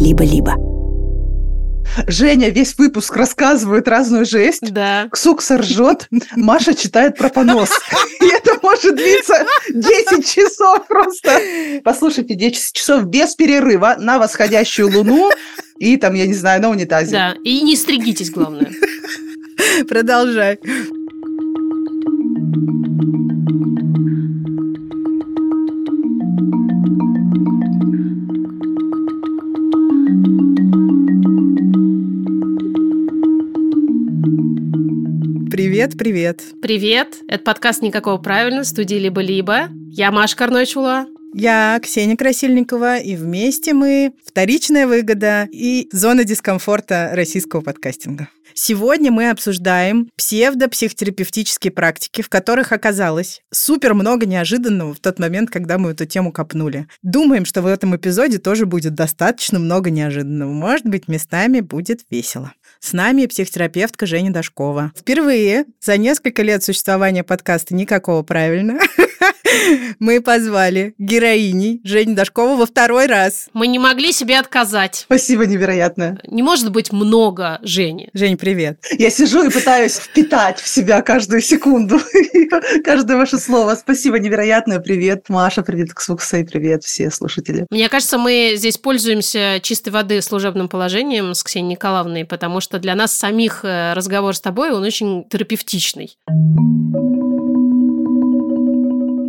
либо-либо. Женя весь выпуск рассказывает разную жесть. Да. Ксукса ржет, Маша читает про понос. И это может длиться 10 часов просто. Послушайте, 10 часов без перерыва на восходящую луну и там, я не знаю, на унитазе. Да, и не стригитесь, главное. Продолжай. Привет, привет. Привет, это подкаст «Никакого правильно» студии «Либо-либо». Я Маша Карнойчула. Я Ксения Красильникова, и вместе мы «Вторичная выгода» и «Зона дискомфорта российского подкастинга». Сегодня мы обсуждаем псевдопсихотерапевтические практики, в которых оказалось супер много неожиданного в тот момент, когда мы эту тему копнули. Думаем, что в этом эпизоде тоже будет достаточно много неожиданного. Может быть, местами будет весело. С нами психотерапевтка Женя Дашкова. Впервые за несколько лет существования подкаста «Никакого правильно» мы позвали героиней Женю Дашкову во второй раз. Мы не могли себе отказать. Спасибо невероятное. Не может быть много Жени. Жень, привет. Я сижу и пытаюсь впитать в себя каждую секунду, каждое ваше слово. Спасибо невероятное. Привет, Маша, привет, Ксукса и привет все слушатели. Мне кажется, мы здесь пользуемся чистой воды служебным положением с Ксенией Николаевной, потому что для нас самих э, разговор с тобой, он очень терапевтичный.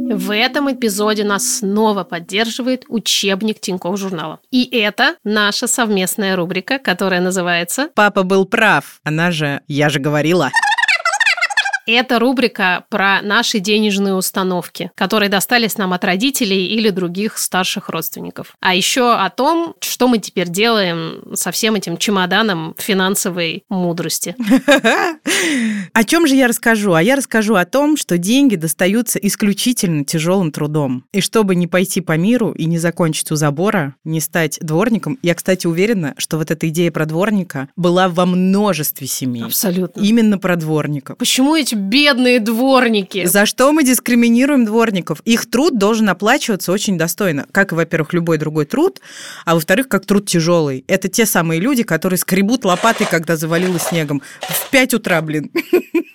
В этом эпизоде нас снова поддерживает учебник Тинькофф журнала. И это наша совместная рубрика, которая называется «Папа был прав». Она же «Я же говорила». Это рубрика про наши денежные установки, которые достались нам от родителей или других старших родственников. А еще о том, что мы теперь делаем со всем этим чемоданом финансовой мудрости. О чем же я расскажу? А я расскажу о том, что деньги достаются исключительно тяжелым трудом. И чтобы не пойти по миру и не закончить у забора, не стать дворником, я, кстати, уверена, что вот эта идея про дворника была во множестве семей. Абсолютно. Именно про дворников. Почему эти бедные дворники. За что мы дискриминируем дворников? Их труд должен оплачиваться очень достойно. Как, во-первых, любой другой труд, а во-вторых, как труд тяжелый. Это те самые люди, которые скребут лопатой, когда завалило снегом. В 5 утра, блин.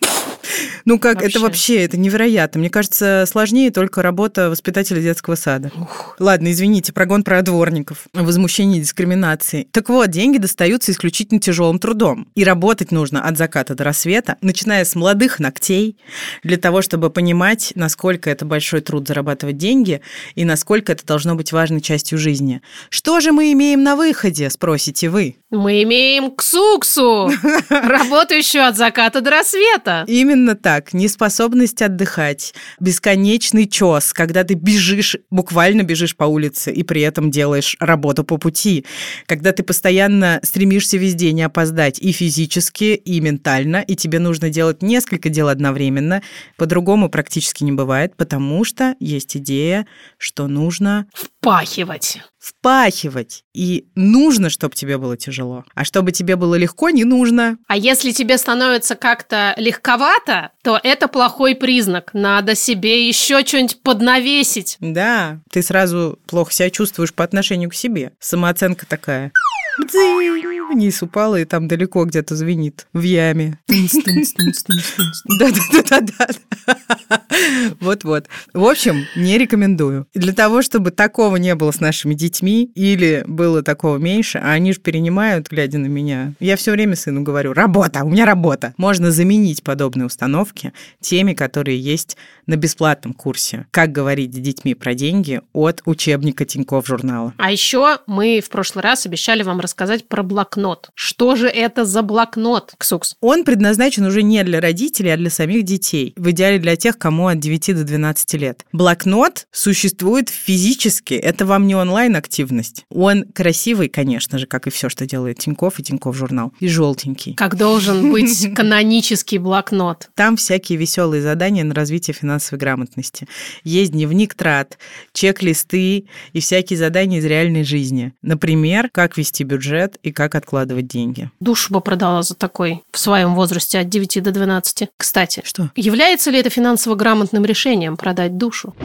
Ну как, вообще. это вообще, это невероятно. Мне кажется, сложнее только работа воспитателя детского сада. Ух. Ладно, извините, прогон про дворников, возмущение дискриминации. Так вот, деньги достаются исключительно тяжелым трудом. И работать нужно от заката до рассвета, начиная с молодых ногтей, для того, чтобы понимать, насколько это большой труд зарабатывать деньги и насколько это должно быть важной частью жизни. Что же мы имеем на выходе, спросите вы? Мы имеем ксуксу, работающую от заката до рассвета. Именно так. Неспособность отдыхать, бесконечный чес, когда ты бежишь, буквально бежишь по улице и при этом делаешь работу по пути, когда ты постоянно стремишься везде не опоздать и физически, и ментально, и тебе нужно делать несколько дел одновременно. По-другому практически не бывает, потому что есть идея, что нужно... Впахивать впахивать. И нужно, чтобы тебе было тяжело. А чтобы тебе было легко, не нужно. А если тебе становится как-то легковато, то это плохой признак. Надо себе еще что-нибудь поднавесить. Да, ты сразу плохо себя чувствуешь по отношению к себе. Самооценка такая вниз упала и там далеко где-то звенит в яме. Да-да-да-да. Вот-вот. В общем, не рекомендую. Для того, чтобы такого не было с нашими детьми или было такого меньше, а они же перенимают, глядя на меня. Я все время сыну говорю, работа, у меня работа. Можно заменить подобные установки теми, которые есть на бесплатном курсе «Как говорить с детьми про деньги» от учебника Тинькофф журнала. А еще мы в прошлый раз обещали вам рассказать про блокнот. Что же это за блокнот, Ксукс? Он предназначен уже не для родителей, а для самих детей. В идеале для тех, кому от 9 до 12 лет. Блокнот существует физически. Это вам не онлайн-активность. Он красивый, конечно же, как и все, что делает Тинькофф и Тинькофф журнал. И желтенький. Как должен быть канонический блокнот. Там всякие веселые задания на развитие финансовой грамотности. Есть дневник трат, чек-листы и всякие задания из реальной жизни. Например, как вести бюджет бюджет и как откладывать деньги. Душу бы продала за такой в своем возрасте от 9 до 12. Кстати, что? Является ли это финансово грамотным решением продать душу?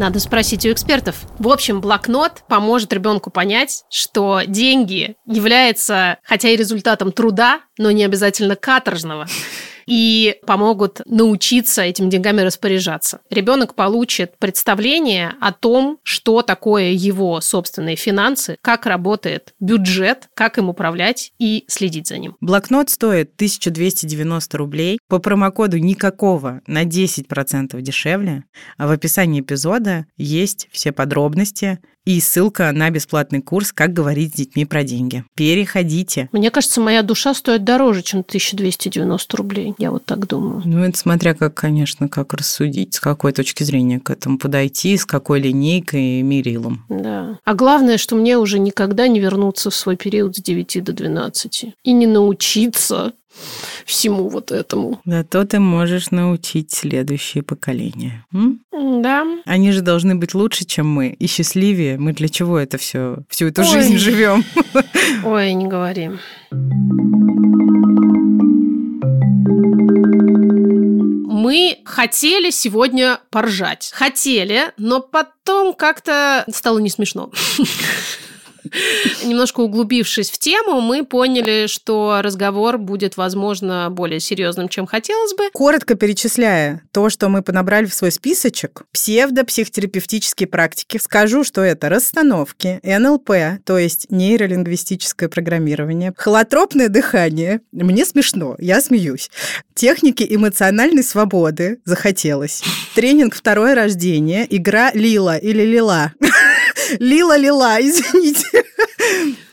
Надо спросить у экспертов. В общем, блокнот поможет ребенку понять, что деньги являются, хотя и результатом труда, но не обязательно каторжного и помогут научиться этим деньгами распоряжаться. Ребенок получит представление о том, что такое его собственные финансы, как работает бюджет, как им управлять и следить за ним. Блокнот стоит 1290 рублей. По промокоду никакого на 10% дешевле. А в описании эпизода есть все подробности и ссылка на бесплатный курс «Как говорить с детьми про деньги». Переходите. Мне кажется, моя душа стоит дороже, чем 1290 рублей. Я вот так думаю. Ну, это смотря как, конечно, как рассудить, с какой точки зрения к этому подойти, с какой линейкой и мерилом. Да. А главное, что мне уже никогда не вернуться в свой период с 9 до 12. И не научиться всему вот этому. Зато ты можешь научить следующее поколение. М? Да. Они же должны быть лучше, чем мы, и счастливее. Мы для чего это все, всю эту Ой. жизнь живем? Ой, не говори. Мы хотели сегодня поржать. Хотели, но потом как-то стало не смешно. Немножко углубившись в тему, мы поняли, что разговор будет, возможно, более серьезным, чем хотелось бы. Коротко перечисляя то, что мы понабрали в свой списочек, псевдопсихотерапевтические практики, скажу, что это расстановки, НЛП, то есть нейролингвистическое программирование, холотропное дыхание, мне смешно, я смеюсь, техники эмоциональной свободы, захотелось, тренинг «Второе рождение», игра «Лила» или «Лила», Лила-лила, извините.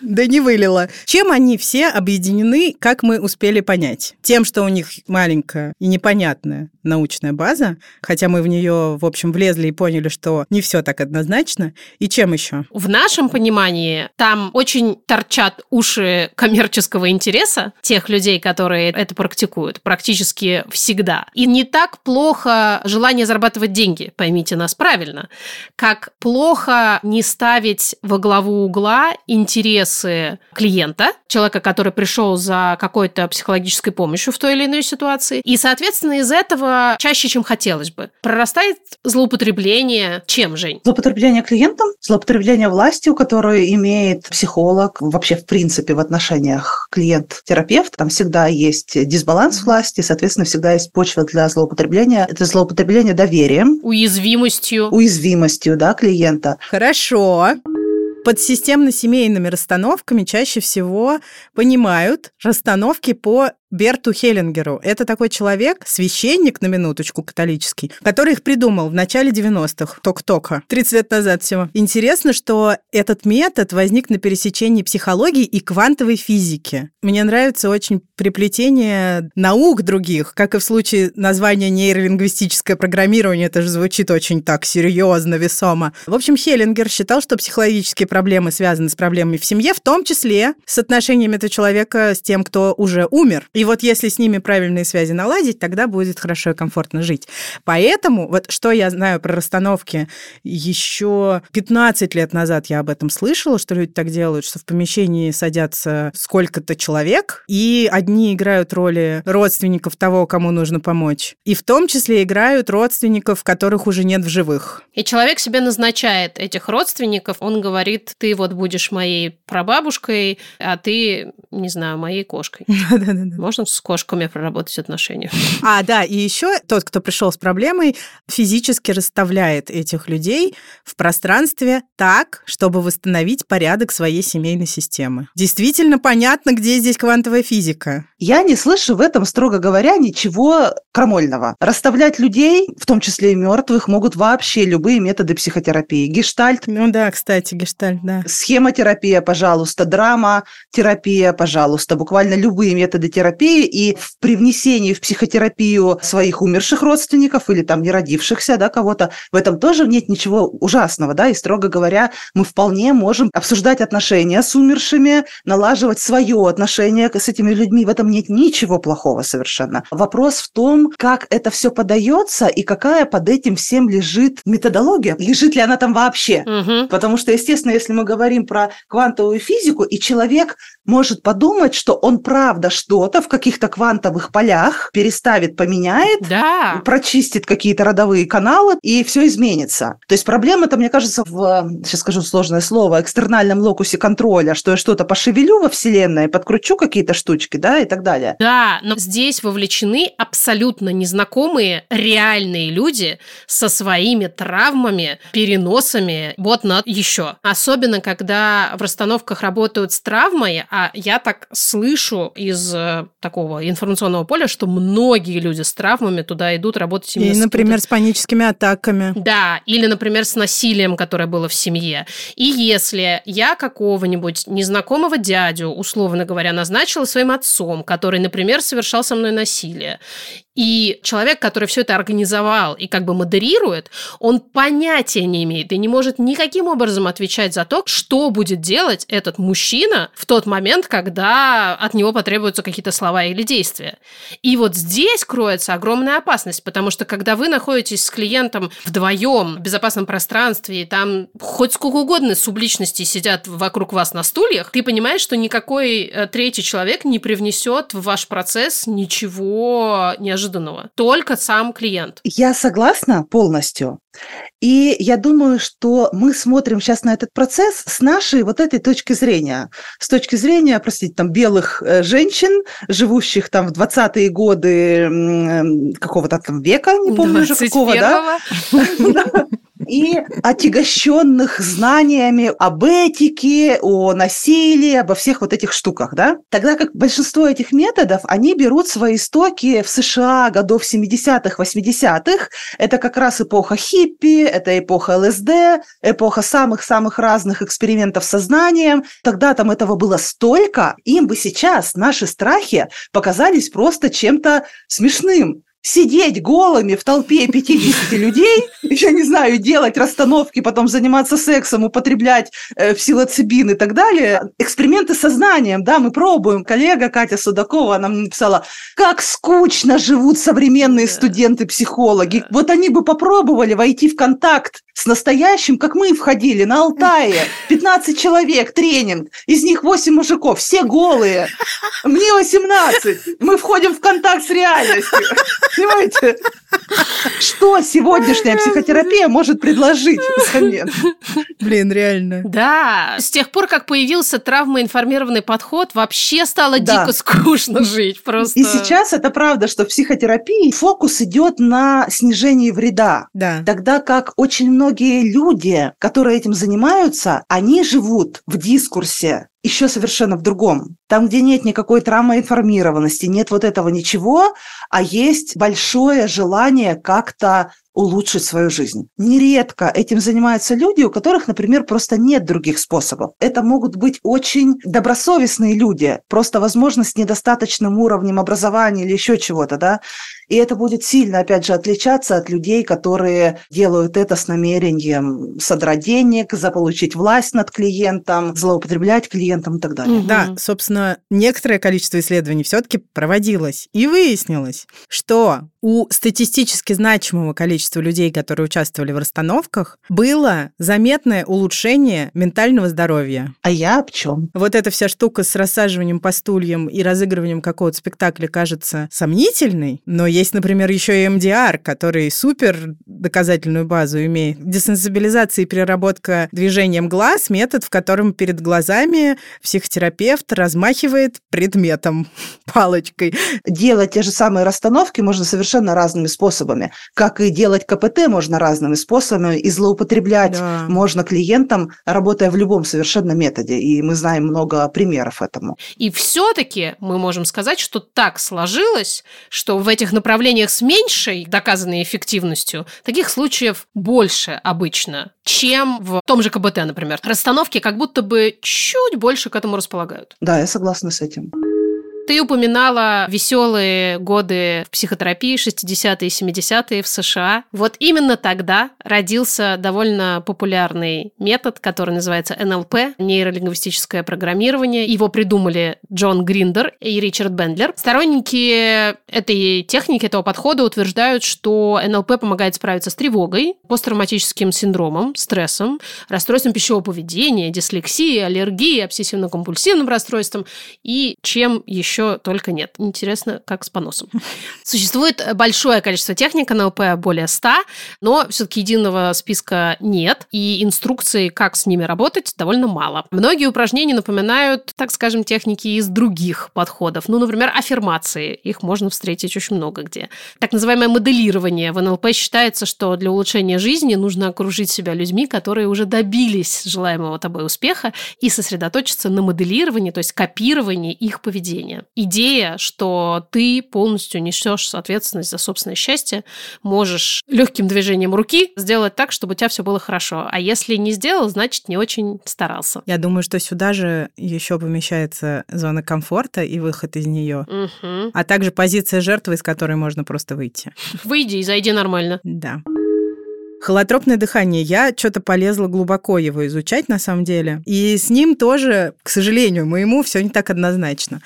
Да не вылила. Чем они все объединены, как мы успели понять? Тем, что у них маленькая и непонятная научная база, хотя мы в нее, в общем, влезли и поняли, что не все так однозначно. И чем еще? В нашем понимании там очень торчат уши коммерческого интереса тех людей, которые это практикуют, практически всегда. И не так плохо желание зарабатывать деньги, поймите нас правильно, как плохо не ставить во главу угла интересы клиента, человека, который пришел за какой-то психологической помощью в той или иной ситуации. И, соответственно, из этого чаще, чем хотелось бы. Прорастает злоупотребление чем, Жень? Злоупотребление клиентом, злоупотребление властью, которую имеет психолог вообще в принципе в отношениях клиент-терапевт. Там всегда есть дисбаланс власти, соответственно, всегда есть почва для злоупотребления. Это злоупотребление доверием, Уязвимостью. уязвимостью да, клиента. Хорошо. Под системно-семейными расстановками чаще всего понимают расстановки по Берту Хеллингеру. Это такой человек, священник, на минуточку, католический, который их придумал в начале 90-х, ток-тока, 30 лет назад всего. Интересно, что этот метод возник на пересечении психологии и квантовой физики. Мне нравится очень приплетение наук других, как и в случае названия нейролингвистическое программирование, это же звучит очень так серьезно, весомо. В общем, Хеллингер считал, что психологические проблемы связаны с проблемами в семье, в том числе с отношениями этого человека с тем, кто уже умер. И вот если с ними правильные связи наладить, тогда будет хорошо и комфортно жить. Поэтому вот что я знаю про расстановки, еще 15 лет назад я об этом слышала, что люди так делают, что в помещении садятся сколько-то человек, и одни играют роли родственников того, кому нужно помочь, и в том числе играют родственников, которых уже нет в живых. И человек себе назначает этих родственников, он говорит, ты вот будешь моей прабабушкой, а ты, не знаю, моей кошкой. Да-да-да. Можно с кошками проработать отношения? А, да, и еще тот, кто пришел с проблемой, физически расставляет этих людей в пространстве так, чтобы восстановить порядок своей семейной системы. Действительно понятно, где здесь квантовая физика. Я не слышу в этом, строго говоря, ничего крамольного. Расставлять людей, в том числе и мертвых, могут вообще любые методы психотерапии. Гештальт, Ну да, кстати, гештальт, да. схемотерапия, пожалуйста, драма, терапия, пожалуйста, буквально любые методы терапии и в привнесении в психотерапию своих умерших родственников или там не родившихся, да, кого-то, в этом тоже нет ничего ужасного, да, и строго говоря, мы вполне можем обсуждать отношения с умершими, налаживать свое отношение с этими людьми, в этом нет ничего плохого совершенно. Вопрос в том, как это все подается и какая под этим всем лежит методология. Лежит ли она там вообще? Мгм. Потому что, естественно, если мы говорим про квантовую физику, и человек может подумать, что он правда что-то в каких-то квантовых полях переставит, поменяет, Да. прочистит какие-то родовые каналы, и все изменится. То есть проблема-то, мне кажется, в, сейчас скажу сложное слово, экстернальном локусе контроля, что я что-то пошевелю во Вселенной, подкручу какие-то штучки, да, и так далее. Да, но здесь вовлечены абсолютно незнакомые реальные люди со своими травмами, переносами, вот на еще. Особенно, когда в расстановках работают с травмой, а я так слышу из э, такого информационного поля, что многие люди с травмами туда идут работать именно И, с например, с паническими атаками. да, или, например, с насилием, которое было в семье. И если я какого-нибудь незнакомого дядю, условно говоря, назначила своим отцом, который, например, совершал со мной насилие, и человек, который все это организовал и как бы модерирует, он понятия не имеет и не может никаким образом отвечать за то, что будет делать этот мужчина в тот момент, когда от него потребуются какие-то слова или действия. И вот здесь кроется огромная опасность, потому что когда вы находитесь с клиентом вдвоем в безопасном пространстве, и там хоть сколько угодно субличностей сидят вокруг вас на стульях, ты понимаешь, что никакой э, третий человек не привнесет в ваш процесс ничего неожиданного. Только сам клиент. Я согласна полностью. И я думаю, что мы смотрим сейчас на этот процесс с нашей вот этой точки зрения. С точки зрения, простите, там, белых э, женщин, живущих там в 20-е годы какого-то там века, не помню уже какого, да? 21-го. Да. и отягощенных знаниями об этике, о насилии, обо всех вот этих штуках, да? Тогда как большинство этих методов, они берут свои истоки в США годов 70-х, 80-х. Это как раз эпоха хиппи, это эпоха ЛСД, эпоха самых-самых разных экспериментов с сознанием. Тогда там этого было столько, им бы сейчас наши страхи показались просто чем-то смешным сидеть голыми в толпе 50 людей, я не знаю, делать расстановки, потом заниматься сексом, употреблять э, псилоцибин и так далее. Эксперименты с сознанием, да, мы пробуем. Коллега Катя Судакова нам написала, как скучно живут современные студенты-психологи. Вот они бы попробовали войти в контакт с настоящим, как мы входили на Алтае. 15 человек, тренинг, из них 8 мужиков, все голые. Мне 18. Мы входим в контакт с реальностью. Понимаете? Что сегодняшняя психотерапия может предложить взамен? Блин, реально. Да, с тех пор, как появился травмоинформированный подход, вообще стало Да. дико скучно жить. Просто. И сейчас это правда, что в психотерапии фокус идет на снижении вреда. Да. Тогда как очень многие люди, которые этим занимаются, они живут в дискурсе еще совершенно в другом. Там, где нет никакой травмоинформированности, нет вот этого ничего, а есть большое желание как-то улучшить свою жизнь. Нередко этим занимаются люди, у которых, например, просто нет других способов. Это могут быть очень добросовестные люди, просто, возможно, с недостаточным уровнем образования или еще чего-то, да, и это будет сильно, опять же, отличаться от людей, которые делают это с намерением содрать денег, заполучить власть над клиентом, злоупотреблять клиентом и так далее. Мгм. Да, собственно, некоторое количество исследований все-таки проводилось. И выяснилось, что у статистически значимого количества людей, которые участвовали в расстановках, было заметное улучшение ментального здоровья. А я об чем? Вот эта вся штука с рассаживанием по стульям и разыгрыванием какого-то спектакля кажется сомнительной, но есть, например, еще и МДР, который супер доказательную базу имеет. Десенсибилизация и переработка движением глаз – метод, в котором перед глазами психотерапевт размахивает предметом, палочкой. Делать те же самые расстановки можно совершенно разными способами. Как и делать КПТ можно разными способами, и злоупотреблять Да. можно клиентам, работая в любом совершенно методе. И мы знаем много примеров этому. И все-таки мы можем сказать, что так сложилось, что в этих направлениях с меньшей доказанной эффективностью таких случаев больше обычно, чем в том же КБТ, например. Расстановки как будто бы чуть больше к этому располагают. Да, я согласна с этим. Ты упоминала веселые годы в психотерапии, 60-е и 70-е в США. Вот именно тогда родился довольно популярный метод, который называется НЛП, нейролингвистическое программирование. Его придумали Джон Гриндер и Ричард Бендлер. Сторонники этой техники, этого подхода утверждают, что НЛП помогает справиться с тревогой, посттравматическим синдромом, стрессом, расстройством пищевого поведения, дислексией, аллергией, обсессивно-компульсивным расстройством и чем еще только нет. Интересно, как с поносом. Существует большое количество техник НЛП, более 100, но все-таки единого списка нет, и инструкции, как с ними работать, довольно мало. Многие упражнения напоминают, так скажем, техники из других подходов. Ну, например, аффирмации. Их можно встретить очень много где. Так называемое моделирование. В НЛП считается, что для улучшения жизни нужно окружить себя людьми, которые уже добились желаемого тобой успеха и сосредоточиться на моделировании, то есть копировании их поведения. Идея, что ты полностью несешь ответственность за собственное счастье, можешь легким движением руки сделать так, чтобы у тебя все было хорошо. А если не сделал, значит, не очень старался. Я думаю, что сюда же еще помещается зона комфорта и выход из нее, Угу. а также позиция жертвы, из которой можно просто выйти. Выйди и зайди нормально. Да. Холотропное дыхание. Я что-то полезла глубоко его изучать на самом деле. И с ним тоже, к сожалению, моему все не так однозначно.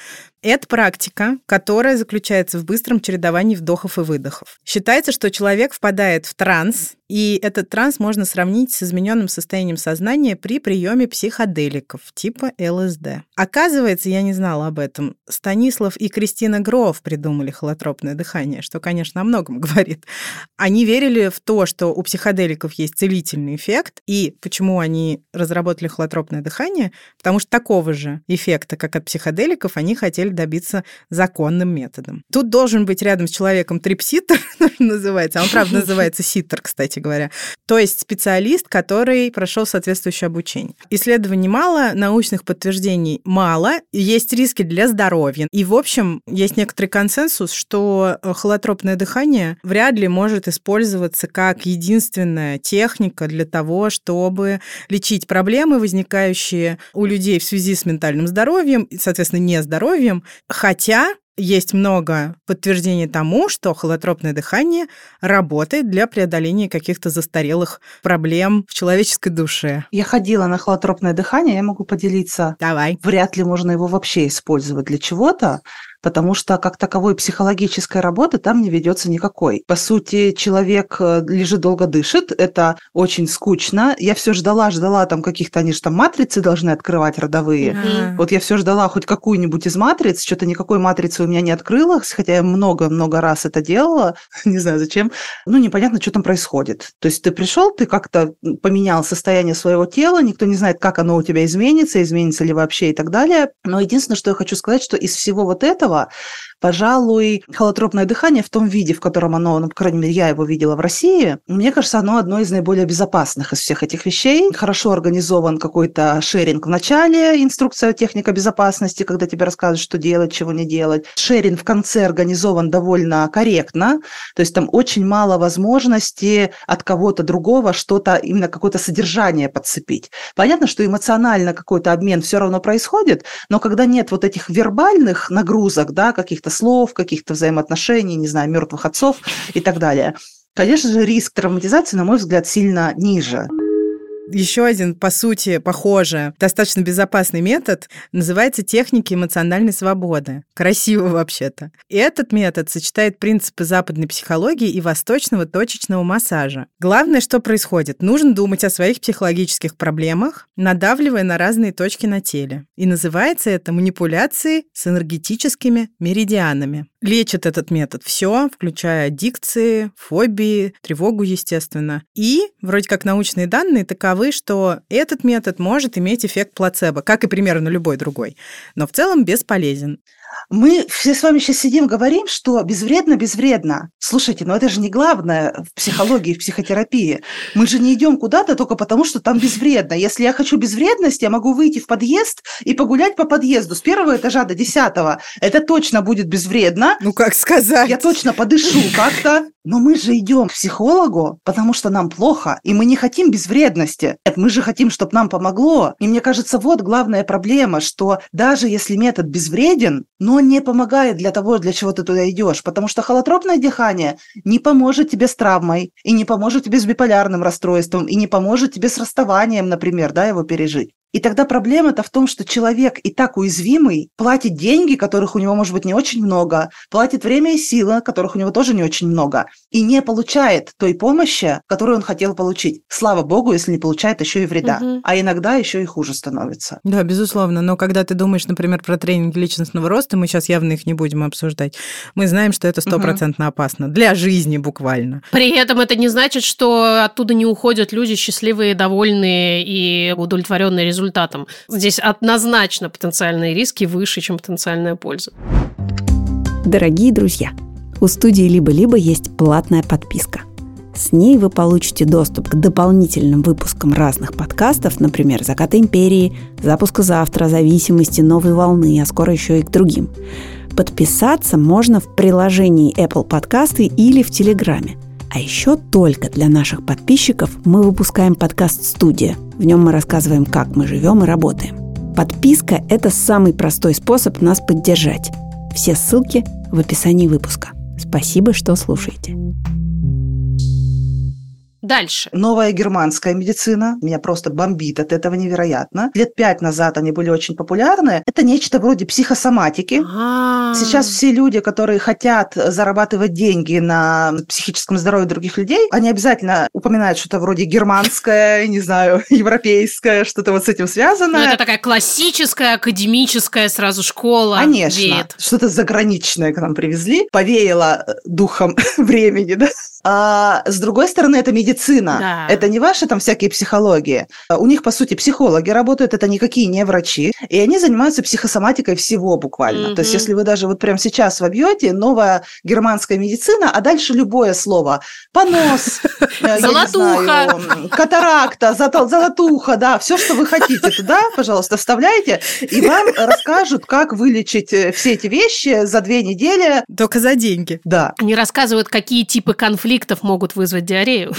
Это практика, которая заключается в быстром чередовании вдохов и выдохов. Считается, что человек впадает в транс, и этот транс можно сравнить с измененным состоянием сознания при приеме психоделиков типа ЛСД. Оказывается, я не знала об этом. Станислав и Кристина Гров придумали холотропное дыхание, что, конечно, о многом говорит. Они верили в то, что у психоделиков есть целительный эффект, и почему они разработали холотропное дыхание? Потому что такого же эффекта, как от психоделиков, они хотели добиться законным методом. Тут должен быть рядом с человеком трипситер, называется, а он, правда, называется ситер, кстати говоря. То есть специалист, который прошел соответствующее обучение. Исследований мало, научных подтверждений мало, есть риски для здоровья. И, в общем, есть некоторый консенсус, что э, холотропное дыхание вряд ли может использоваться как единственная техника для того, чтобы лечить проблемы, возникающие у людей в связи с ментальным здоровьем, и, соответственно, нездоровьем. Хотя есть много подтверждений тому, что холотропное дыхание работает для преодоления каких-то застарелых проблем в человеческой душе. Я ходила на холотропное дыхание, я могу поделиться. Давай. Вряд ли можно его вообще использовать для чего-то, потому что как таковой психологической работы там не ведется никакой. По сути, человек э, лежит долго дышит, это очень скучно. Я все ждала, ждала там каких-то, они же там матрицы должны открывать родовые. Мгм. Вот я все ждала хоть какую-нибудь из матриц, что-то никакой матрицы у меня не открылось, хотя я много-много раз это делала, не знаю зачем. Ну, непонятно, что там происходит. То есть ты пришел, ты как-то поменял состояние своего тела, никто не знает, как оно у тебя изменится, изменится ли вообще и так далее. Но единственное, что я хочу сказать, что из всего вот этого, は пожалуй, холотропное дыхание в том виде, в котором оно, ну, по крайней мере, я его видела в России, мне кажется, оно одно из наиболее безопасных из всех этих вещей. Хорошо организован какой-то шеринг в начале, инструкция техника безопасности, когда тебе рассказывают, что делать, чего не делать. Шеринг в конце организован довольно корректно, то есть там очень мало возможности от кого-то другого что-то, именно какое-то содержание подцепить. Понятно, что эмоционально какой-то обмен все равно происходит, но когда нет вот этих вербальных нагрузок, да, каких-то слов, каких-то взаимоотношений, не знаю, мертвых отцов и так далее, конечно же, риск травматизации, на мой взгляд, сильно ниже. Еще один, по сути, похоже, достаточно безопасный метод называется техники эмоциональной свободы. Красиво вообще-то. И этот метод сочетает принципы западной психологии и восточного точечного массажа. Главное, что происходит. Нужно думать о своих психологических проблемах, надавливая на разные точки на теле. И называется это манипуляции с энергетическими меридианами. Лечит этот метод все, включая аддикции, фобии, тревогу, естественно. И вроде как научные данные таковы, что этот метод может иметь эффект плацебо, как и примерно любой другой, но в целом бесполезен. Мы все с вами сейчас сидим, говорим, что безвредно, безвредно. Слушайте, но это же не главное в психологии, в психотерапии. Мы же не идем куда-то только потому, что там безвредно. Если я хочу безвредность, я могу выйти в подъезд и погулять по подъезду с первого этажа до десятого. Это точно будет безвредно. Ну, как сказать? Я точно подышу как-то. Но мы же идем к психологу, потому что нам плохо, и мы не хотим безвредности. Нет, мы же хотим, чтобы нам помогло. И мне кажется, вот главная проблема, что даже если метод безвреден, но не помогает для того, для чего ты туда идешь, потому что холотропное дыхание не поможет тебе с травмой, и не поможет тебе с биполярным расстройством, и не поможет тебе с расставанием, например, да, его пережить. И тогда проблема-то в том, что человек и так уязвимый, платит деньги, которых у него может быть не очень много, платит время и силы, которых у него тоже не очень много, и не получает той помощи, которую он хотел получить. Слава богу, если не получает еще и вреда. Угу. А иногда еще и хуже становится. Да, безусловно. Но когда ты думаешь, например, про тренинг личностного роста, мы сейчас явно их не будем обсуждать, мы знаем, что это стопроцентно угу. опасно. Для жизни буквально. При этом это не значит, что оттуда не уходят люди счастливые, довольные и удовлетворенные результатами результатом. Здесь однозначно потенциальные риски выше, чем потенциальная польза. Дорогие друзья, у студии «Либо-либо» есть платная подписка. С ней вы получите доступ к дополнительным выпускам разных подкастов, например, «Заката империи», «Запуска завтра», «Зависимости», «Новой волны», а скоро еще и к другим. Подписаться можно в приложении Apple Подкасты или в Телеграме. А еще только для наших подписчиков мы выпускаем подкаст «Студия», в нем мы рассказываем, как мы живем и работаем. Подписка – это самый простой способ нас поддержать. Все ссылки в описании выпуска. Спасибо, что слушаете. Дальше. Новая германская медицина. Меня просто бомбит от этого невероятно. Лет пять назад они были очень популярны. Это нечто вроде психосоматики. А-а-а. Сейчас все люди, которые хотят зарабатывать деньги на психическом здоровье других людей, они обязательно упоминают что-то вроде германское, не знаю, европейское, что-то вот с этим связано. Ну, это такая классическая, академическая сразу школа. Конечно. Что-то заграничное к нам привезли. Повеяло духом времени, да? А с другой стороны, это медицина. Да. Это не ваши там всякие психологии. У них, по сути, психологи работают, это никакие не врачи. И они занимаются психосоматикой всего буквально. mm То есть, если вы даже вот прямо сейчас вобьете новая германская медицина, а дальше любое слово. Понос, э, золотуха, катаракта, золотуха, да, все, что вы хотите туда, пожалуйста, вставляйте, и вам расскажут, как вылечить э, все эти вещи за две недели. Только за деньги. Да. Они рассказывают, какие типы конфликтов конфликтов могут вызвать диарею.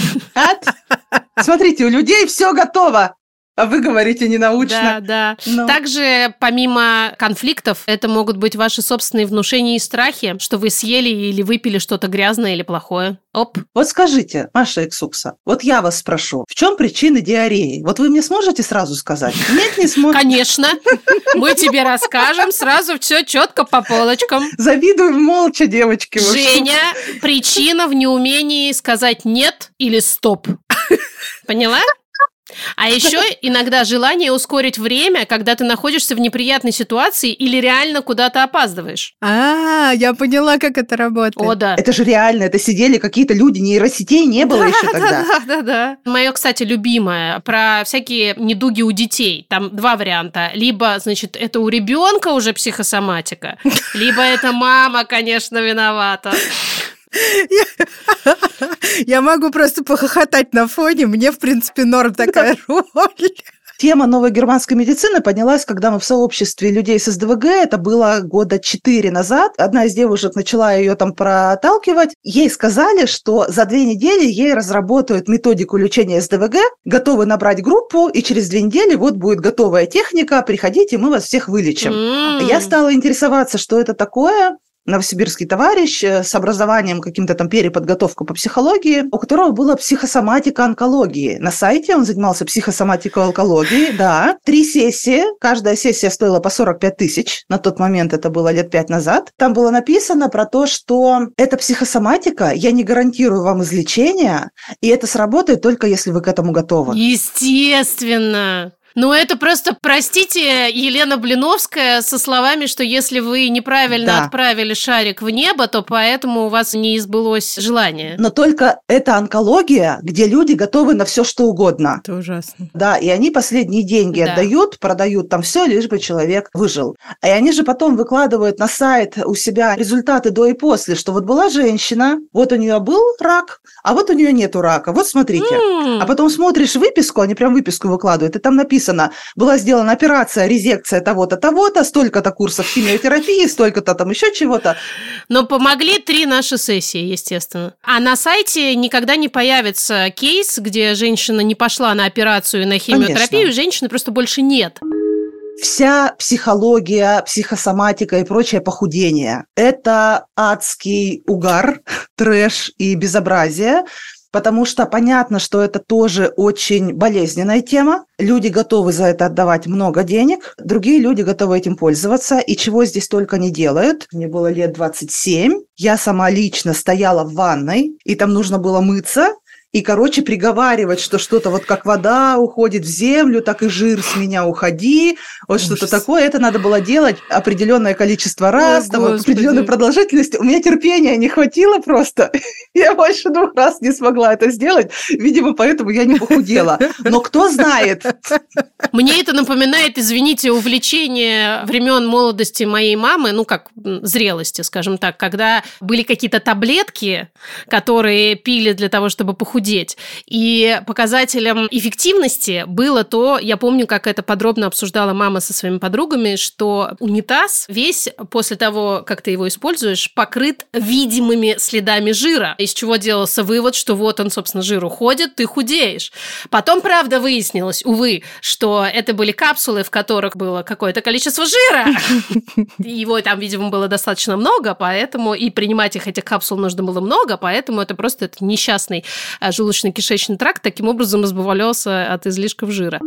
Смотрите, у людей все готово. А вы говорите ненаучно. Да, да. Но... Также, помимо конфликтов, это могут быть ваши собственные внушения и страхи, что вы съели или выпили что-то грязное или плохое. Оп. Вот скажите, Маша Иксукса, вот я вас спрошу, в чем причины диареи? Вот вы мне сможете сразу сказать? Нет, не сможете. Конечно. Мы тебе расскажем сразу все четко по полочкам. Завидуем молча, девочки. Женя, причина в неумении сказать нет или стоп. Поняла? А еще иногда желание ускорить время, когда ты находишься в неприятной ситуации или реально куда-то опаздываешь. А, я поняла, как это работает. О, да. Это же реально, это сидели какие-то люди, нейросетей не было еще тогда. Да, да, да. Мое, кстати, любимое про всякие недуги у детей. Там два варианта. Либо, значит, это у ребенка уже психосоматика, либо это мама, конечно, виновата. Я могу просто похохотать на фоне. Мне, в принципе, норм такая роль. Тема новой германской медицины поднялась, когда мы в сообществе людей с СДВГ, это было года четыре назад, одна из девушек начала ее там проталкивать, ей сказали, что за две недели ей разработают методику лечения СДВГ, готовы набрать группу, и через две недели вот будет готовая техника, приходите, мы вас всех вылечим. Mm. Я стала интересоваться, что это такое, новосибирский товарищ э, с образованием каким-то там переподготовку по психологии, у которого была психосоматика онкологии. На сайте он занимался психосоматикой онкологии, да. Три сессии, каждая сессия стоила по 45 тысяч, на тот момент это было лет пять назад. Там было написано про то, что эта психосоматика, я не гарантирую вам излечения, и это сработает только если вы к этому готовы. Естественно. Ну, это просто, простите, Елена Блиновская со словами, что если вы неправильно да. отправили шарик в небо, то поэтому у вас не избылось желание. Но только это онкология, где люди готовы на все что угодно. Это ужасно. Да, и они последние деньги да. отдают, продают там все, лишь бы человек выжил. И они же потом выкладывают на сайт у себя результаты до и после, что вот была женщина, вот у нее был рак, а вот у нее нету рака. Вот смотрите. Mm. А потом смотришь выписку, они прям выписку выкладывают, и там написано, написано, была сделана операция, резекция того-то, того-то, столько-то курсов химиотерапии, столько-то там еще чего-то. Но помогли три наши сессии, естественно. А на сайте никогда не появится кейс, где женщина не пошла на операцию и на химиотерапию, Конечно. женщины просто больше нет. Вся психология, психосоматика и прочее похудение – это адский угар, трэш и безобразие, потому что понятно, что это тоже очень болезненная тема. Люди готовы за это отдавать много денег, другие люди готовы этим пользоваться, и чего здесь только не делают. Мне было лет 27, я сама лично стояла в ванной, и там нужно было мыться, и, короче, приговаривать, что что-то вот как вода уходит в землю, так и жир с меня уходи, вот что-то такое. Это надо было делать определенное количество раз, там, Господи. определенной продолжительности. У меня терпения не хватило просто. Я больше двух раз не смогла это сделать. Видимо, поэтому я не похудела. Но кто знает, Мне это напоминает, извините, увлечение времен молодости моей мамы, ну как зрелости, скажем так, когда были какие-то таблетки, которые пили для того, чтобы похудеть. И показателем эффективности было то, я помню, как это подробно обсуждала мама со своими подругами, что унитаз весь после того, как ты его используешь, покрыт видимыми следами жира, из чего делался вывод, что вот он, собственно, жир уходит, ты худеешь. Потом, правда, выяснилось, увы, что это были капсулы, в которых было какое-то количество жира. Его там, видимо, было достаточно много, поэтому и принимать их, этих капсул, нужно было много, поэтому это просто несчастный а, желудочно-кишечный тракт таким образом избавлялся от излишков жира.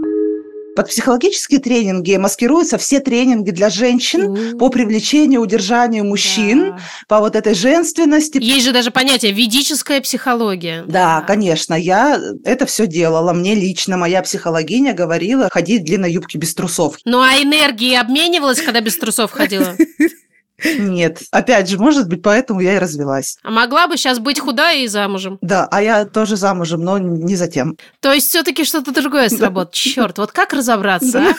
под психологические тренинги маскируются все тренинги для женщин по привлечению, удержанию мужчин, Да. по вот этой женственности. Есть же даже понятие ведическая психология. Да, конечно, я это все делала. Мне лично моя психологиня говорила ходить в длинной юбке без трусов. Ну а энергии обменивалась, когда без трусов ходила? Нет, опять же, может быть, поэтому я и развелась. А могла бы сейчас быть худая и замужем. Да, а я тоже замужем, но не за тем. То есть все-таки что-то другое сработает. Черт, вот как разобраться? а?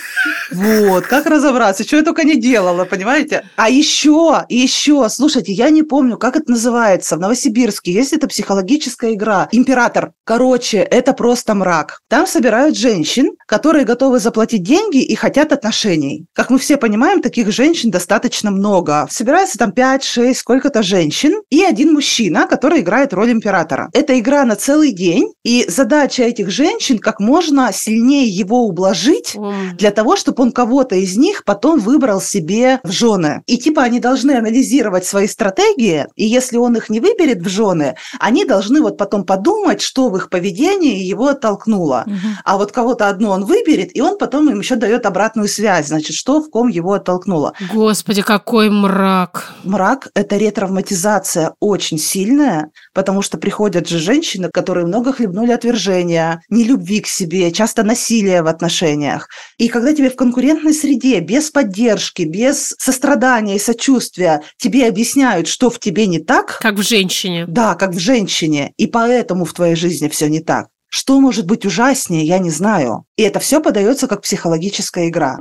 Вот, как разобраться, что я только не делала, понимаете? А еще, еще, слушайте, я не помню, как это называется. В Новосибирске есть эта психологическая игра «Император». Короче, это просто мрак. Там собирают женщин, которые готовы заплатить деньги и хотят отношений. Как мы все понимаем, таких женщин достаточно много. Собирается там 5-6, сколько-то женщин и один мужчина, который играет роль императора. Это игра на целый день, и задача этих женщин как можно сильнее его ублажить, М. для того, чтобы он кого-то из них потом выбрал себе в жены. И типа они должны анализировать свои стратегии, и если он их не выберет в жены, они должны вот потом подумать, что в их поведении его оттолкнуло. А вот кого-то одно он выберет, и он потом им еще дает обратную связь, значит, что в ком его оттолкнуло. Господи, какой мрак. Мрак – это ретравматизация очень сильная, потому что приходят же женщины, которые много хлебнули отвержения, нелюбви к себе, часто насилия в отношениях. И когда тебе в конкурентной среде, без поддержки, без сострадания и сочувствия тебе объясняют, что в тебе не так, Как в женщине. да, как в женщине, и поэтому в твоей жизни все не так. Что может быть ужаснее, я не знаю. И это все подается как психологическая игра.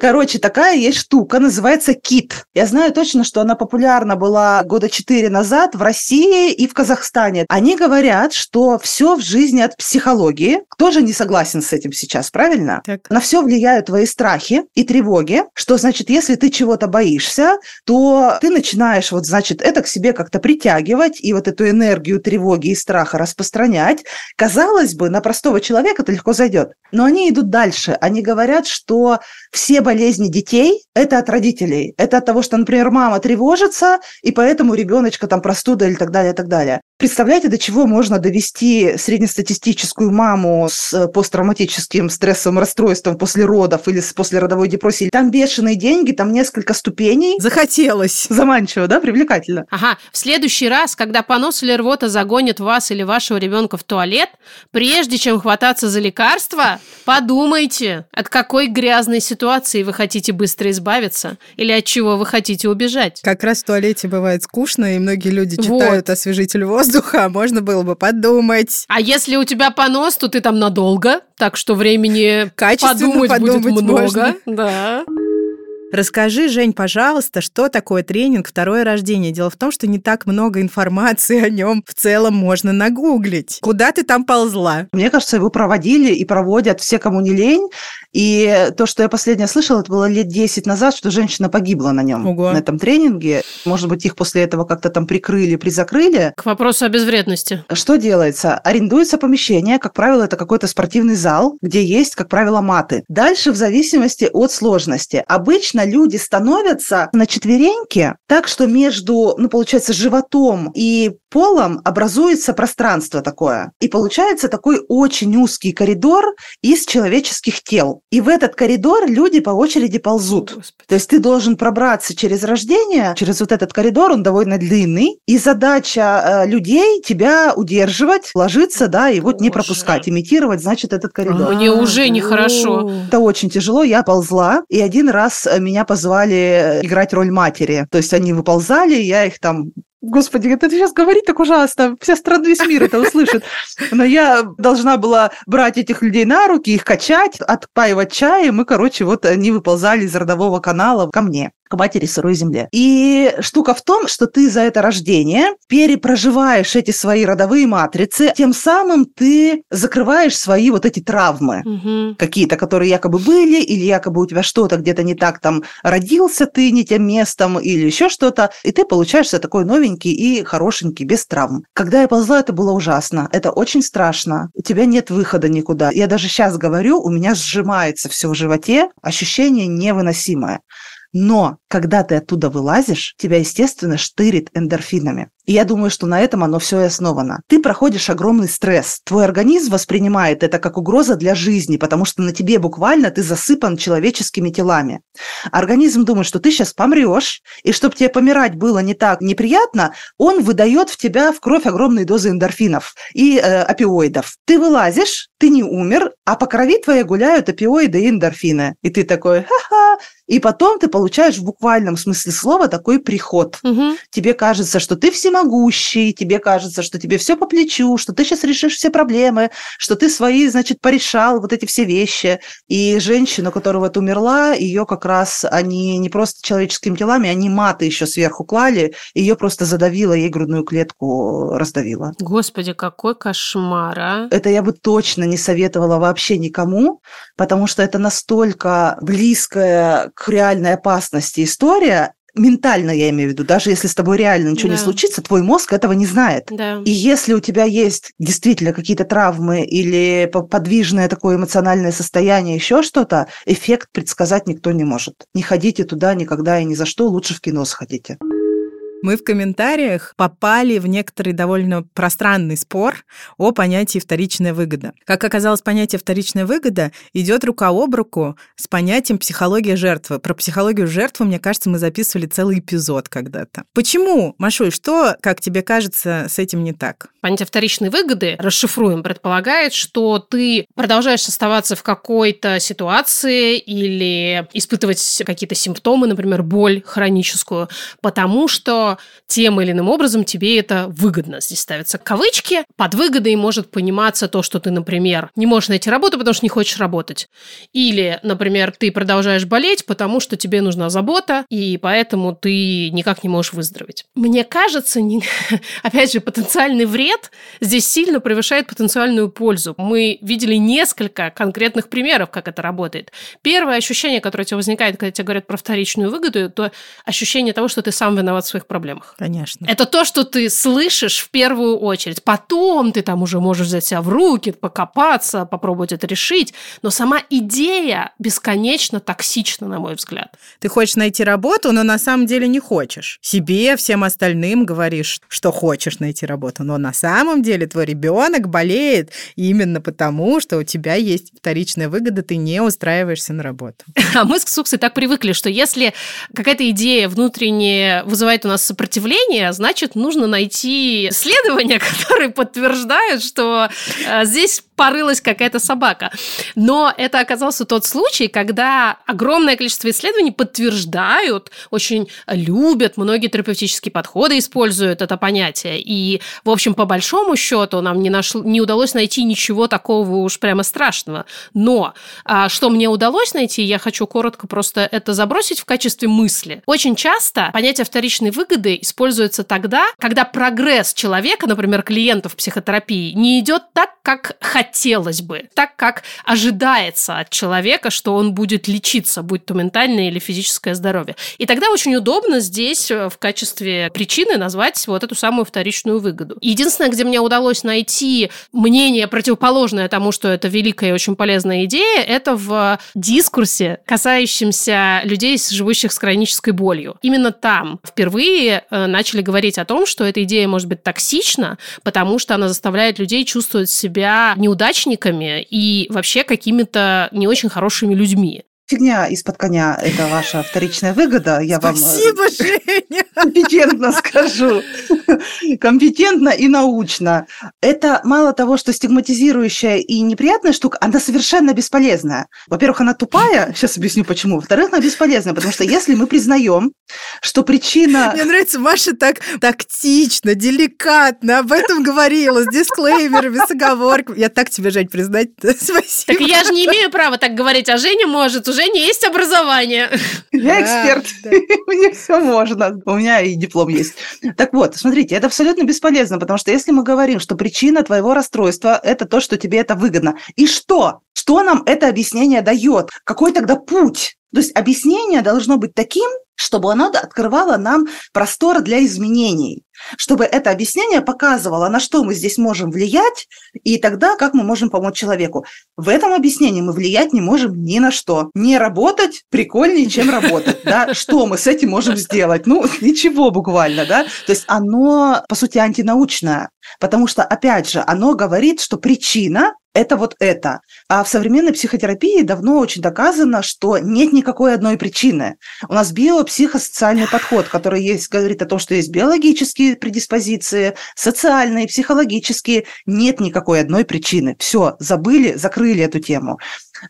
Короче, такая есть штука, называется кит. Я знаю точно, что она популярна была года четыре назад в России и в Казахстане. Они говорят, что все в жизни от психологии. Кто же не согласен с этим сейчас, правильно? Так. На все влияют твои страхи и тревоги, что значит, если ты чего-то боишься, то ты начинаешь вот, значит, это к себе как-то притягивать и вот эту энергию тревоги и страха распространять. Казалось бы, на простого человека это легко зайдет. Но они идут дальше. Они говорят, что все болезни детей – это от родителей. Это от того, что, например, мама тревожится, и поэтому ребеночка там простуда или так далее, и так далее. Представляете, до чего можно довести среднестатистическую маму с э, посттравматическим стрессовым расстройством после родов или с послеродовой депрессией? Там бешеные деньги, там несколько ступеней. Захотелось. Заманчиво, да, привлекательно. Ага, в следующий раз, когда понос или рвота загонит вас или вашего ребенка в туалет, прежде чем хвататься за лекарства, подумайте, от какой грязной ситуации вы хотите быстро избавиться или от чего вы хотите убежать. Как раз в туалете бывает скучно, и многие люди Вот. читают освежитель воздуха, а можно было бы подумать. А если у тебя понос, то ты там надолго, так что времени Качественно подумать, будет подумать много. можно. Да. Расскажи, Жень, пожалуйста, что такое тренинг «Второе рождение». Дело в том, что не так много информации о нем в целом можно нагуглить. Куда ты там ползла? Мне кажется, его проводили и проводят все, кому не лень. И то, что я последнее слышала, это было лет 10 назад, что женщина погибла на нем, Ого. на этом тренинге. Может быть, их после этого как-то там прикрыли, призакрыли. К вопросу о безвредности. Что делается? Арендуется помещение, как правило, это какой-то спортивный зал, где есть, как правило, маты. Дальше в зависимости от сложности. Обычно люди становятся на четвереньки, так что между, ну, получается, животом и полом образуется пространство такое. И получается такой очень узкий коридор из человеческих тел. И в этот коридор люди по очереди ползут. Господи. То есть ты должен пробраться через рождение, через вот этот коридор, он довольно длинный, и задача э, людей тебя удерживать, ложиться, да, и вот не Боже. пропускать, имитировать, значит, этот коридор. Мне уже нехорошо. Это очень тяжело. Я ползла, и один раз э, меня позвали играть роль матери. То есть они выползали, я их там Господи, это сейчас говорить так ужасно. Вся страна, весь мир это услышит. Но я должна была брать этих людей на руки, их качать, отпаивать чаем. И, короче, вот они выползали из родового канала ко мне к матери сырой земле. И штука в том, что ты за это рождение перепроживаешь эти свои родовые матрицы, тем самым ты закрываешь свои вот эти травмы Мгм. какие-то, которые якобы были, или якобы у тебя что-то где-то не так, там родился ты не тем местом, или еще что-то, и ты получаешься такой новенький и хорошенький, без травм. Когда я ползла, это было ужасно. Это очень страшно. У тебя нет выхода никуда. Я даже сейчас говорю, у меня сжимается все в животе, ощущение невыносимое. Но когда ты оттуда вылазишь, тебя, естественно, штырит эндорфинами. И я думаю, что на этом оно все и основано. Ты проходишь огромный стресс. Твой организм воспринимает это как угроза для жизни, потому что на тебе буквально ты засыпан человеческими телами. Организм думает, что ты сейчас помрешь, и чтобы тебе помирать было не так неприятно, он выдает в тебя в кровь огромные дозы эндорфинов и э, опиоидов. Ты вылазишь, ты не умер, а по крови твоей гуляют опиоиды и эндорфины. И ты такой, ха-ха. И потом ты получаешь в буквальном смысле слова такой приход Мгм. тебе кажется, что ты всемогущий, тебе кажется, что тебе все по плечу, что ты сейчас решишь все проблемы, что ты свои, значит, порешал вот эти все вещи. И женщина, которая вот умерла, ее как раз, они не просто человеческими телами, они маты еще сверху клали, ее просто задавило, ей грудную клетку раздавило. Господи, какой кошмар, а? Это я бы точно не советовала вообще никому, потому что это настолько близкая к реальной опасности история, ментально я имею в виду, даже если с тобой реально ничего не Да. случится, твой мозг этого не знает. Да. И если у тебя есть действительно какие-то травмы или по- подвижное такое эмоциональное состояние, еще что-то, эффект предсказать никто не может. Не ходите туда никогда и ни за что, лучше в кино сходите. Мы в комментариях попали в некоторый довольно пространный спор о понятии вторичная выгода. Как оказалось, понятие вторичная выгода идет рука об руку с понятием психология жертвы. Про психологию жертвы, мне кажется, мы записывали целый эпизод когда-то. Почему, Машуль, что, как тебе кажется, с этим не так? Понятие вторичной выгоды, расшифруем, предполагает, что ты продолжаешь оставаться в какой-то ситуации или испытывать какие-то симптомы, например, боль хроническую, потому что тем или иным образом тебе это выгодно. Здесь ставятся кавычки. Под выгодой может пониматься то, что ты, например, не можешь найти работу, потому что не хочешь работать. Или, например, ты продолжаешь болеть, потому что тебе нужна забота, и поэтому ты никак не можешь выздороветь. Мне кажется, не- опять же, потенциальный вред здесь сильно превышает потенциальную пользу. Мы видели несколько конкретных примеров, как это работает. Первое ощущение, которое у тебя возникает, когда тебе говорят про вторичную выгоду, то ощущение того, что ты сам виноват в своих проблемах. Конечно. Это то, что ты слышишь в первую очередь. Потом ты там уже можешь взять себя в руки, покопаться, попробовать это решить. Но сама идея бесконечно токсична, на мой взгляд. Ты хочешь найти работу, но на самом деле не хочешь. Себе, всем остальным говоришь, что хочешь найти работу, но на самом деле твой ребенок болеет именно потому, что у тебя есть вторичная выгода, ты не устраиваешься на работу. А мы с Ксуксой так привыкли, что если какая-то идея внутренне вызывает у нас сопротивление, значит, нужно найти исследования, которые подтверждают, что э, здесь порылась какая-то собака. Но это оказался тот случай, когда огромное количество исследований подтверждают, очень любят, многие терапевтические подходы используют это понятие. И, в общем, по большому счету нам не, нашло, не удалось найти ничего такого уж прямо страшного. Но а, что мне удалось найти, я хочу коротко просто это забросить в качестве мысли. Очень часто понятие вторичной выгоды используется тогда, когда прогресс человека, например, клиентов психотерапии, не идет так, как хотелось бы, так, как ожидается от человека, что он будет лечиться, будь то ментальное или физическое здоровье. И тогда очень удобно здесь э, в качестве причины назвать вот эту самую вторичную выгоду. Единственное, где мне удалось найти мнение противоположное тому, что это великая и очень полезная идея, это в дискурсе, касающемся людей, живущих с хронической болью. Именно там впервые э, начали говорить о том, что эта идея может быть токсична, потому что она заставляет людей чувствовать себя неудачниками и вообще какими-то не очень хорошими людьми фигня из-под коня – это ваша вторичная выгода. Я Спасибо, вам Женя! компетентно скажу. Компетентно и научно. Это мало того, что стигматизирующая и неприятная штука, она совершенно бесполезная. Во-первых, она тупая, сейчас объясню почему. Во-вторых, она бесполезная, потому что если мы признаем, что причина... Мне нравится, Маша так тактично, деликатно об этом говорила, с дисклеймерами, с оговорками. Я так тебе, Жень, признать. Спасибо. Так я же не имею права так говорить, а Женя может уже Жени есть образование. Я эксперт, мне все можно. У меня и диплом есть. Так вот, смотрите, это абсолютно бесполезно, потому что если мы говорим, что причина твоего расстройства – это то, что тебе это выгодно, и что? Что нам это объяснение дает? Какой тогда путь? То есть объяснение должно быть таким, чтобы оно открывало нам простор для изменений, чтобы это объяснение показывало, на что мы здесь можем влиять, и тогда как мы можем помочь человеку. В этом объяснении мы влиять не можем ни на что. Не работать прикольнее, чем работать. Да? Что мы с этим можем сделать? Ну, ничего буквально. Да? То есть оно, по сути, антинаучное, потому что, опять же, оно говорит, что причина это вот это. А в современной психотерапии давно очень доказано, что нет никакой одной причины. У нас биопсихосоциальный подход, который есть, говорит о том, что есть биологические предиспозиции, социальные, психологические. Нет никакой одной причины. Все, забыли, закрыли эту тему.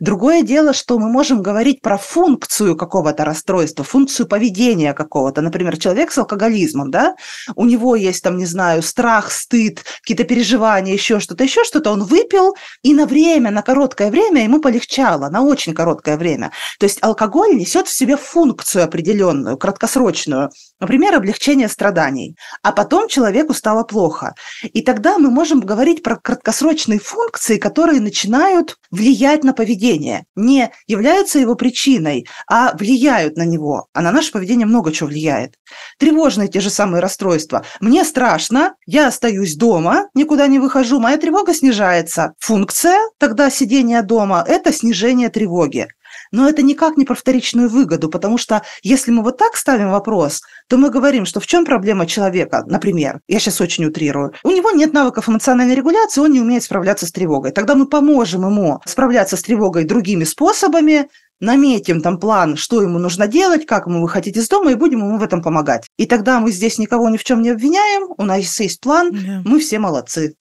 Другое дело, что мы можем говорить про функцию какого-то расстройства, функцию поведения какого-то. Например, человек с алкоголизмом, да, у него есть там, не знаю, страх, стыд, какие-то переживания, еще что-то, еще что-то. Он выпил, и на время, на короткое время ему полегчало, на очень короткое время. То есть алкоголь несет в себе функцию определенную, краткосрочную, например, облегчение страданий. А потом человеку стало плохо. И тогда мы можем говорить про краткосрочные функции, которые начинают влиять на поведение поведение не являются его причиной, а влияют на него. А на наше поведение много чего влияет. Тревожные те же самые расстройства. Мне страшно, я остаюсь дома, никуда не выхожу, моя тревога снижается. Функция тогда сидения дома – это снижение тревоги. Но это никак не про вторичную выгоду, потому что если мы вот так ставим вопрос, то мы говорим, что в чем проблема человека, например, я сейчас очень утрирую, у него нет навыков эмоциональной регуляции, он не умеет справляться с тревогой. Тогда мы поможем ему справляться с тревогой другими способами, наметим там план, что ему нужно делать, как ему выходить из дома, и будем ему в этом помогать. И тогда мы здесь никого ни в чем не обвиняем, у нас есть план, yeah. мы все молодцы.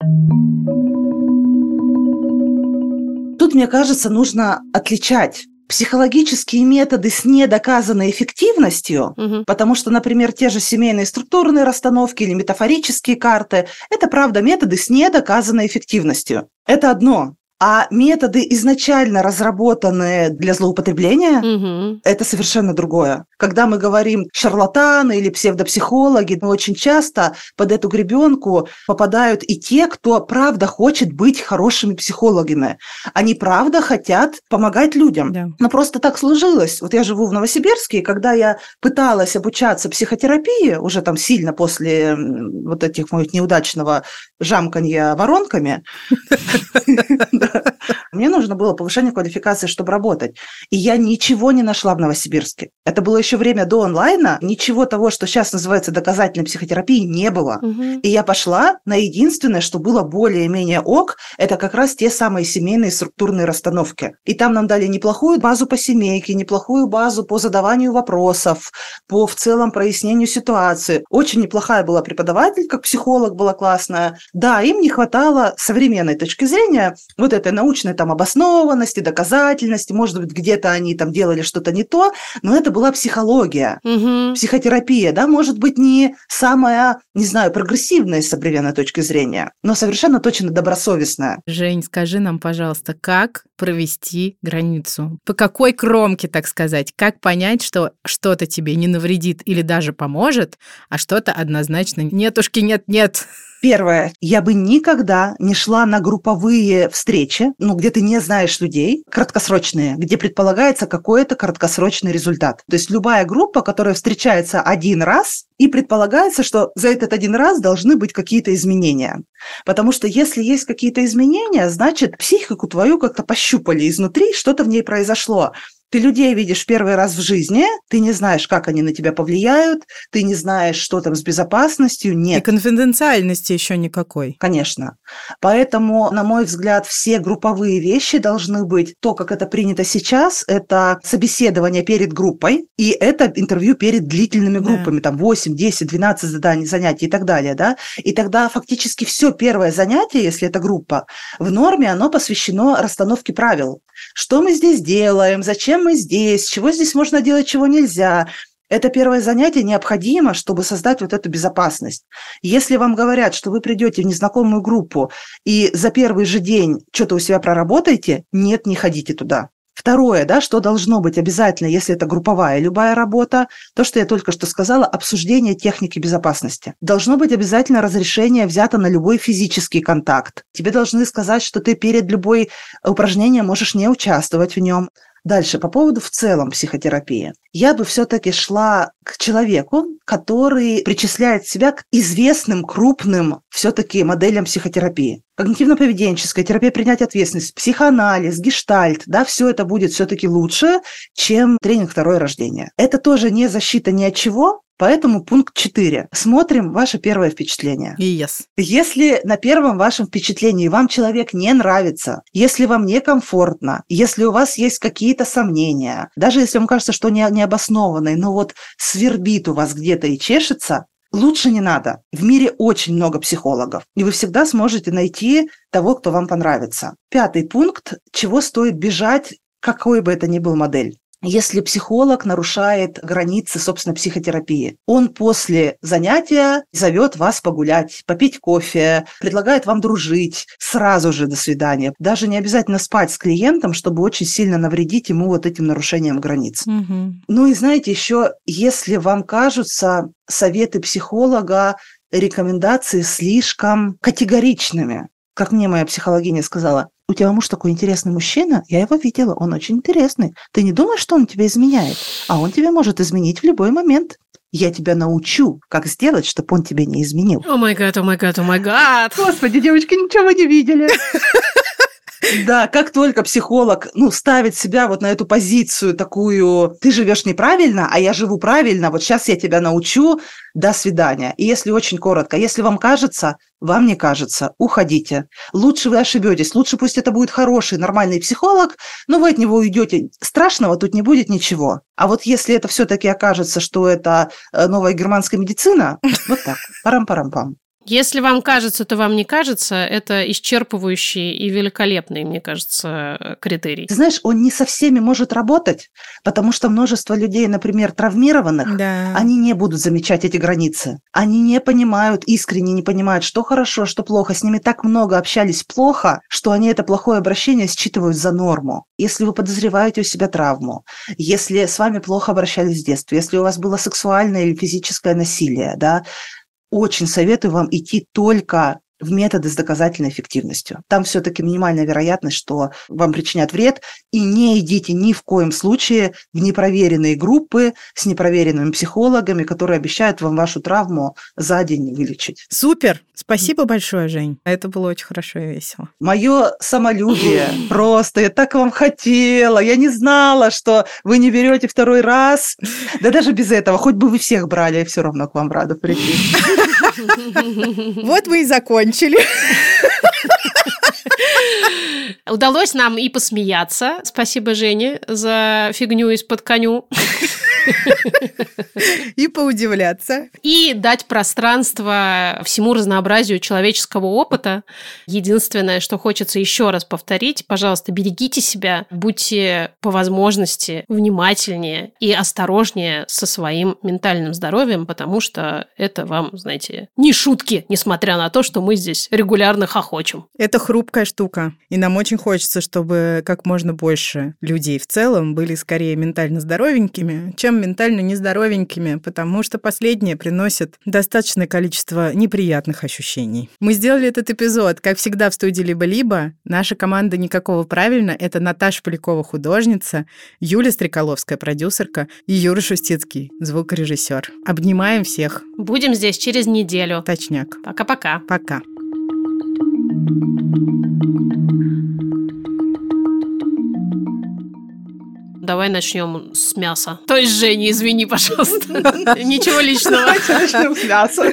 Тут, мне кажется, нужно отличать психологические методы с недоказанной эффективностью, угу. потому что, например, те же семейные структурные расстановки или метафорические карты – это, правда, методы с недоказанной эффективностью. Это одно. А методы, изначально разработанные для злоупотребления, угу. это совершенно другое. Когда мы говорим шарлатаны или псевдопсихологи, мы очень часто под эту гребенку попадают и те, кто правда хочет быть хорошими психологами. Они правда хотят помогать людям. Да. Но просто так сложилось. Вот я живу в Новосибирске, и когда я пыталась обучаться психотерапии, уже там сильно после вот этих моих неудачного жамканья воронками, Мне нужно было повышение квалификации, чтобы работать. И я ничего не нашла в Новосибирске. Это было еще время до онлайна. Ничего того, что сейчас называется доказательной психотерапией, не было. Угу. И я пошла на единственное, что было более-менее ок, это как раз те самые семейные структурные расстановки. И там нам дали неплохую базу по семейке, неплохую базу по задаванию вопросов, по в целом прояснению ситуации. Очень неплохая была преподаватель, как психолог была классная. Да, им не хватало современной точки зрения вот этой научной там обоснованности, доказательности, может быть, где-то они там делали что-то не то, но это была психология, Мгм. психотерапия, да, может быть, не самая, не знаю, прогрессивная с современной точки зрения, но совершенно точно добросовестная. Жень, скажи нам, пожалуйста, как провести границу? По какой кромке, так сказать? Как понять, что что-то тебе не навредит или даже поможет, а что-то однозначно нетушки, нет-нет? Первое, я бы никогда не шла на групповые встречи, ну, где ты не знаешь людей, краткосрочные, где предполагается какой-то краткосрочный результат. То есть любая группа, которая встречается один раз, и предполагается, что за этот один раз должны быть какие-то изменения. Потому что если есть какие-то изменения, значит, психику твою как-то пощупали изнутри, что-то в ней произошло. Ты людей видишь первый раз в жизни, ты не знаешь, как они на тебя повлияют, ты не знаешь, что там с безопасностью, И нет. конфиденциальности еще никакой. Конечно. Поэтому, на мой взгляд, все групповые вещи должны быть. То, как это принято сейчас, это собеседование перед группой, и это интервью перед длительными Да. группами, там 8, 10, 12 заданий, занятий и так далее, да. И тогда фактически все первое занятие, если это группа, в норме оно посвящено расстановке правил. Что мы здесь делаем, зачем мы здесь, чего здесь можно делать, чего нельзя. Это первое занятие необходимо, чтобы создать вот эту безопасность. Если вам говорят, что вы придете в незнакомую группу и за первый же день что-то у себя проработаете, нет, не ходите туда. Второе, да, что должно быть обязательно, если это групповая любая работа, то, что я только что сказала, обсуждение техники безопасности. Должно быть обязательно разрешение взято на любой физический контакт. Тебе должны сказать, что ты перед любой упражнением можешь не участвовать в нем. Дальше, по поводу в целом психотерапии. Я бы все-таки шла к человеку, который причисляет себя к известным крупным все-таки моделям психотерапии. Когнитивно-поведенческая, терапия принятия ответственности, психоанализ, гештальт, да, все это будет все-таки лучше, чем тренинг второе рождение. Это тоже не защита ни от чего, Поэтому пункт 4. Смотрим ваше первое впечатление. Yes. Если на первом вашем впечатлении вам человек не нравится, если вам некомфортно, если у вас есть какие-то сомнения, даже если вам кажется, что не, необоснованные, но вот свербит у вас где-то и чешется, лучше не надо. В мире очень много психологов, и вы всегда сможете найти того, кто вам понравится. Пятый пункт, чего стоит бежать, какой бы это ни был модель. Если психолог нарушает границы, собственно, психотерапии, он после занятия зовет вас погулять, попить кофе, предлагает вам дружить, сразу же до свидания. Даже не обязательно спать с клиентом, чтобы очень сильно навредить ему вот этим нарушением границ. Мгм. Ну и знаете, еще, если вам кажутся советы психолога, рекомендации слишком категоричными, как мне моя психологиня сказала, у тебя муж такой интересный мужчина, я его видела, он очень интересный. Ты не думаешь, что он тебя изменяет? А он тебя может изменить в любой момент. Я тебя научу, как сделать, чтобы он тебя не изменил. О май гад, о май гад, о май гад. Господи, девочки, ничего вы не видели. Да, как только психолог ну, ставит себя вот на эту позицию такую, ты живешь неправильно, а я живу правильно, вот сейчас я тебя научу, до свидания. И если очень коротко, если вам кажется, вам не кажется, уходите. Лучше вы ошибетесь, лучше пусть это будет хороший, нормальный психолог, но вы от него уйдете. Страшного тут не будет ничего. А вот если это все-таки окажется, что это э, новая германская медицина, вот так, парам-парам-пам. Если вам кажется, то вам не кажется, это исчерпывающий и великолепный, мне кажется, критерий. Ты знаешь, он не со всеми может работать, потому что множество людей, например, травмированных, Да. они не будут замечать эти границы. Они не понимают, искренне не понимают, что хорошо, что плохо. С ними так много общались плохо, что они это плохое обращение считывают за норму. Если вы подозреваете у себя травму, если с вами плохо обращались в детстве, если у вас было сексуальное или физическое насилие, да, очень советую вам идти только в методы с доказательной эффективностью. Там все-таки минимальная вероятность, что вам причинят вред, и не идите ни в коем случае в непроверенные группы с непроверенными психологами, которые обещают вам вашу травму за день вылечить. Супер! Спасибо большое, Жень. Это было очень хорошо и весело. Мое самолюбие просто, я так вам хотела, я не знала, что вы не берете второй раз. Да даже без этого, хоть бы вы всех брали, я все равно к вам рада прийти. Вот мы и закончили. Удалось нам и посмеяться. Спасибо, Жене, за фигню из-под коню. И поудивляться. И дать пространство всему разнообразию человеческого опыта. Единственное, что хочется еще раз повторить, пожалуйста, берегите себя, будьте по возможности внимательнее и осторожнее со своим ментальным здоровьем, потому что это вам, знаете, не шутки, несмотря на то, что мы здесь регулярно хохочем. Это хрупкая штука. И нам очень хочется, чтобы как можно больше людей в целом были скорее ментально здоровенькими, чем ментально нездоровенькими, потому что последнее приносит достаточное количество неприятных ощущений. Мы сделали этот эпизод, как всегда, в студии «Либо-либо». Наша команда «Никакого правильно» — это Наташа Полякова, художница, Юлия Стреколовская, продюсерка, и Юра Шустицкий, звукорежиссер. Обнимаем всех. Будем здесь через неделю. Точняк. Пока-пока. Пока. Давай начнем с мяса. То есть, Женя, извини, пожалуйста. Ничего личного. Давайте начнем с мяса.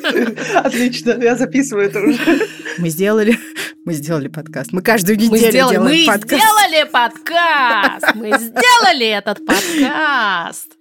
Отлично, я записываю это уже. Мы сделали, мы сделали подкаст. Мы каждую неделю Мы сделали, делаем мы подкаст. сделали подкаст. Мы сделали этот подкаст.